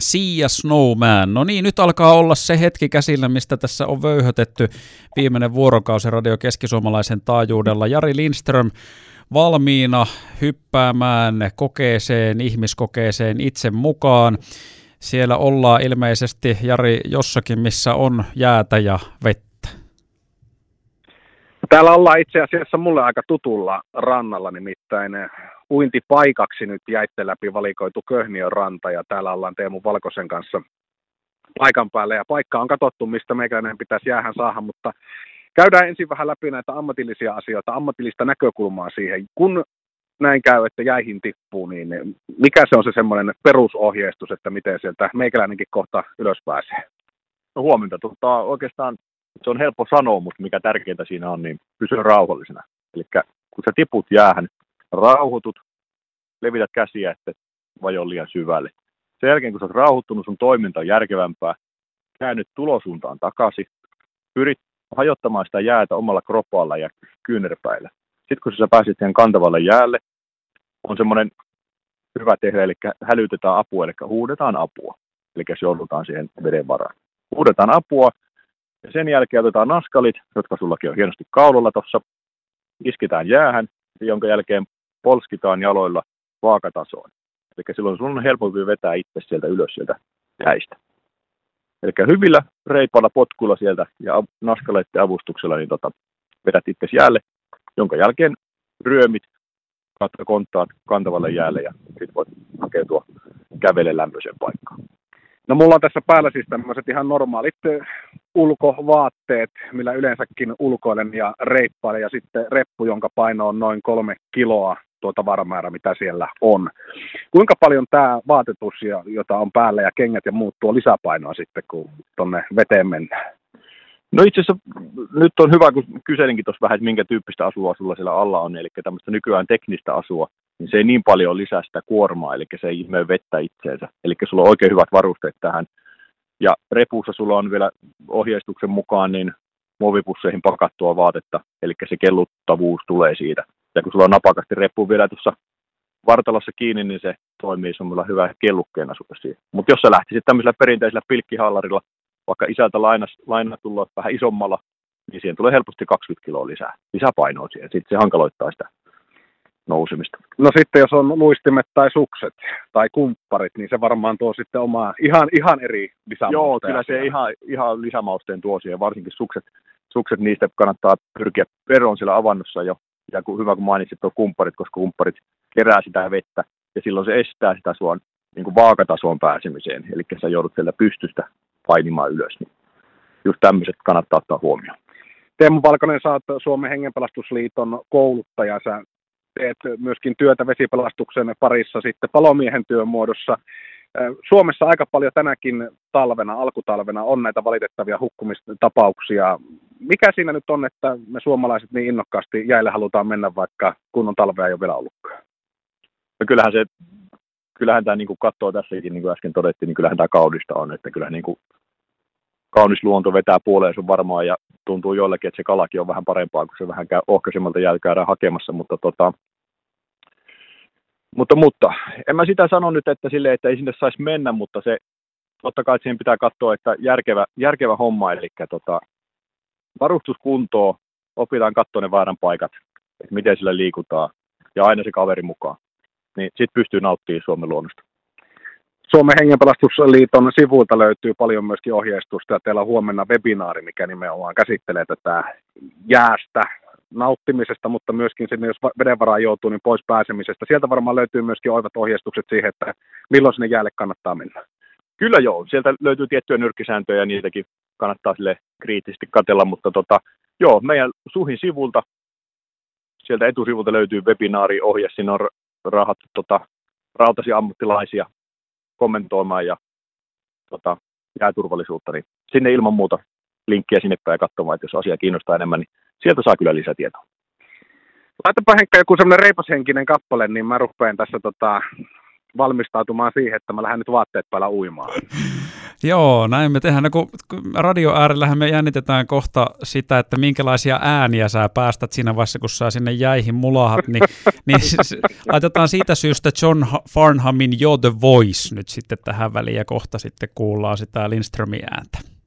Sia Snowman. No niin, nyt alkaa olla se hetki käsillä, mistä tässä on vöyhötetty viimeinen vuorokausi Radio Keskisuomalaisen taajuudella. Jari Lindström valmiina hyppäämään kokeeseen, ihmiskokeeseen itse mukaan. Siellä ollaan ilmeisesti, Jari, jossakin, missä on jäätä ja vettä. Täällä ollaan itse asiassa mulle aika tutulla rannalla, nimittäin uintipaikaksi nyt jäitten läpi valikoitu Köhniön ranta ja täällä ollaan Teemu Valkosen kanssa paikan päällä ja paikka on katsottu, mistä meikäläinen pitäisi jäähän saada, mutta käydään ensin vähän läpi näitä ammatillisia asioita, ammatillista näkökulmaa siihen. Kun näin käy, että jäihin tippuu, niin mikä se on se semmoinen perusohjeistus, että miten sieltä meikäläinenkin kohta ylös pääsee? No huomenta. Tota, oikeastaan se on helppo sanoa, mutta mikä tärkeintä siinä on, niin pysy rauhallisena. Eli kun sä tiput jäähän, rauhoitut, levität käsiä, että vajo liian syvälle. Sen jälkeen, kun oot rauhoittunut, sun toiminta on järkevämpää, käännyt tulosuuntaan takaisin, pyrit hajottamaan sitä jäätä omalla kropalla ja kyynärpäillä. Sitten kun sä pääsit siihen kantavalle jäälle, on semmoinen hyvä tehdä, eli hälytetään apua, eli huudetaan apua. Eli se joudutaan siihen veden varaan. Huudetaan apua, ja sen jälkeen otetaan naskalit, jotka sullakin on hienosti kaulalla tuossa, iskitään jäähän, jonka jälkeen polskitaan jaloilla vaakatasoon. Eli silloin sun on helpompi vetää itse sieltä ylös sieltä jäistä. Eli hyvillä reipalla potkuilla sieltä ja naskaleiden avustuksella niin tota, vedät itse jäälle, jonka jälkeen ryömit, katta konttaat kantavalle jäälle ja sitten voit hakeutua kävele lämpöiseen paikkaan. No mulla on tässä päällä siis tämmöiset ihan normaalit ulkovaatteet, millä yleensäkin ulkoilen ja reippailen ja sitten reppu, jonka paino on noin kolme kiloa tuota varamäärä, mitä siellä on. Kuinka paljon tämä vaatetus, jota on päällä ja kengät ja muut tuo lisäpainoa sitten, kun tuonne veteen mennään? No itse asiassa nyt on hyvä, kun kyselinkin tuossa vähän, että minkä tyyppistä asua sulla siellä alla on, eli tämmöistä nykyään teknistä asua, niin se ei niin paljon lisää sitä kuormaa, eli se ei ihmeen vettä itseensä. Eli sulla on oikein hyvät varusteet tähän. Ja repussa sulla on vielä ohjeistuksen mukaan niin muovipusseihin pakattua vaatetta, eli se kelluttavuus tulee siitä. Ja kun sulla on napakasti reppu vielä tuossa vartalossa kiinni, niin se toimii semmoilla hyvä kellukkeena sulle siihen. Mutta jos sä lähtisit tämmöisellä perinteisellä pilkkihallarilla, vaikka isältä lainas, lainatulla vähän isommalla, niin siihen tulee helposti 20 kiloa lisää, lisäpainoa siihen. Sitten se hankaloittaa sitä nousemista. No sitten jos on luistimet tai sukset tai kumpparit, niin se varmaan tuo sitten omaa ihan, ihan eri lisämausteen. Joo, kyllä se ihan, ihan lisämausteen tuo siihen, varsinkin sukset, sukset niistä kannattaa pyrkiä peroon siellä avannossa jo. Ja kun, hyvä kun mainitsit tuo kumpparit, koska kumpparit kerää sitä vettä ja silloin se estää sitä sua niin kuin vaakatasoon pääsemiseen. Eli sä joudut siellä pystystä painimaan ylös. Niin just tämmöiset kannattaa ottaa huomioon. Teemu Valkonen, sä oot Suomen hengenpelastusliiton kouluttaja. Sä teet myöskin työtä vesipelastuksen parissa sitten palomiehen työn muodossa. Suomessa aika paljon tänäkin talvena, alkutalvena on näitä valitettavia hukkumistapauksia. Mikä siinä nyt on, että me suomalaiset niin innokkaasti jäille halutaan mennä, vaikka kunnon talvea ei ole vielä ollutkaan? No kyllähän se, kyllähän tämä niin kuin katsoo tässäkin, niin kuin äsken todettiin, niin kyllähän tämä kaudista on, että kyllähän niin kuin kaunis luonto vetää puoleen sun varmaan ja tuntuu joillekin, että se kalakin on vähän parempaa, kun se vähän käy ohkaisemmalta jälkäydään hakemassa, mutta tota, mutta, mutta en mä sitä sano nyt, että sille, että ei sinne saisi mennä, mutta se totta kai siihen pitää katsoa, että järkevä, järkevä homma, eli tota, varustuskuntoa, opitaan katsoa ne vaaran paikat, että miten sillä liikutaan, ja aina se kaveri mukaan. Niin sitten pystyy nauttimaan Suomen luonnosta. Suomen hengenpelastusliiton sivuilta löytyy paljon myöskin ohjeistusta ja teillä on huomenna webinaari, mikä nimenomaan käsittelee tätä jäästä nauttimisesta, mutta myöskin sinne, jos vedenvaraan joutuu, niin pois pääsemisestä. Sieltä varmaan löytyy myöskin oivat ohjeistukset siihen, että milloin sinne jäälle kannattaa mennä. Kyllä joo, sieltä löytyy tiettyjä nyrkkisääntöjä ja niitäkin kannattaa sille kriittisesti katella, mutta tota, joo, meidän Suhin sivulta, sieltä etusivulta löytyy webinaariohje, siinä on rahattu tota, rautasi ammattilaisia kommentoimaan ja tota, jääturvallisuutta, niin sinne ilman muuta linkkiä sinne päin katsomaan, että jos asia kiinnostaa enemmän, niin sieltä saa kyllä lisätietoa. Laitapa Henkka joku semmoinen reipashenkinen kappale, niin mä rupean tässä tota, valmistautumaan siihen, että mä lähden nyt vaatteet päällä uimaan. Joo, näin me tehdään. No, kun radio äärellähän me jännitetään kohta sitä, että minkälaisia ääniä sä päästät siinä vaiheessa, kun sä sinne jäihin mulahat, niin, niin laitetaan siitä syystä John Farnhamin You're the Voice nyt sitten tähän väliin ja kohta sitten kuullaan sitä Lindströmin ääntä.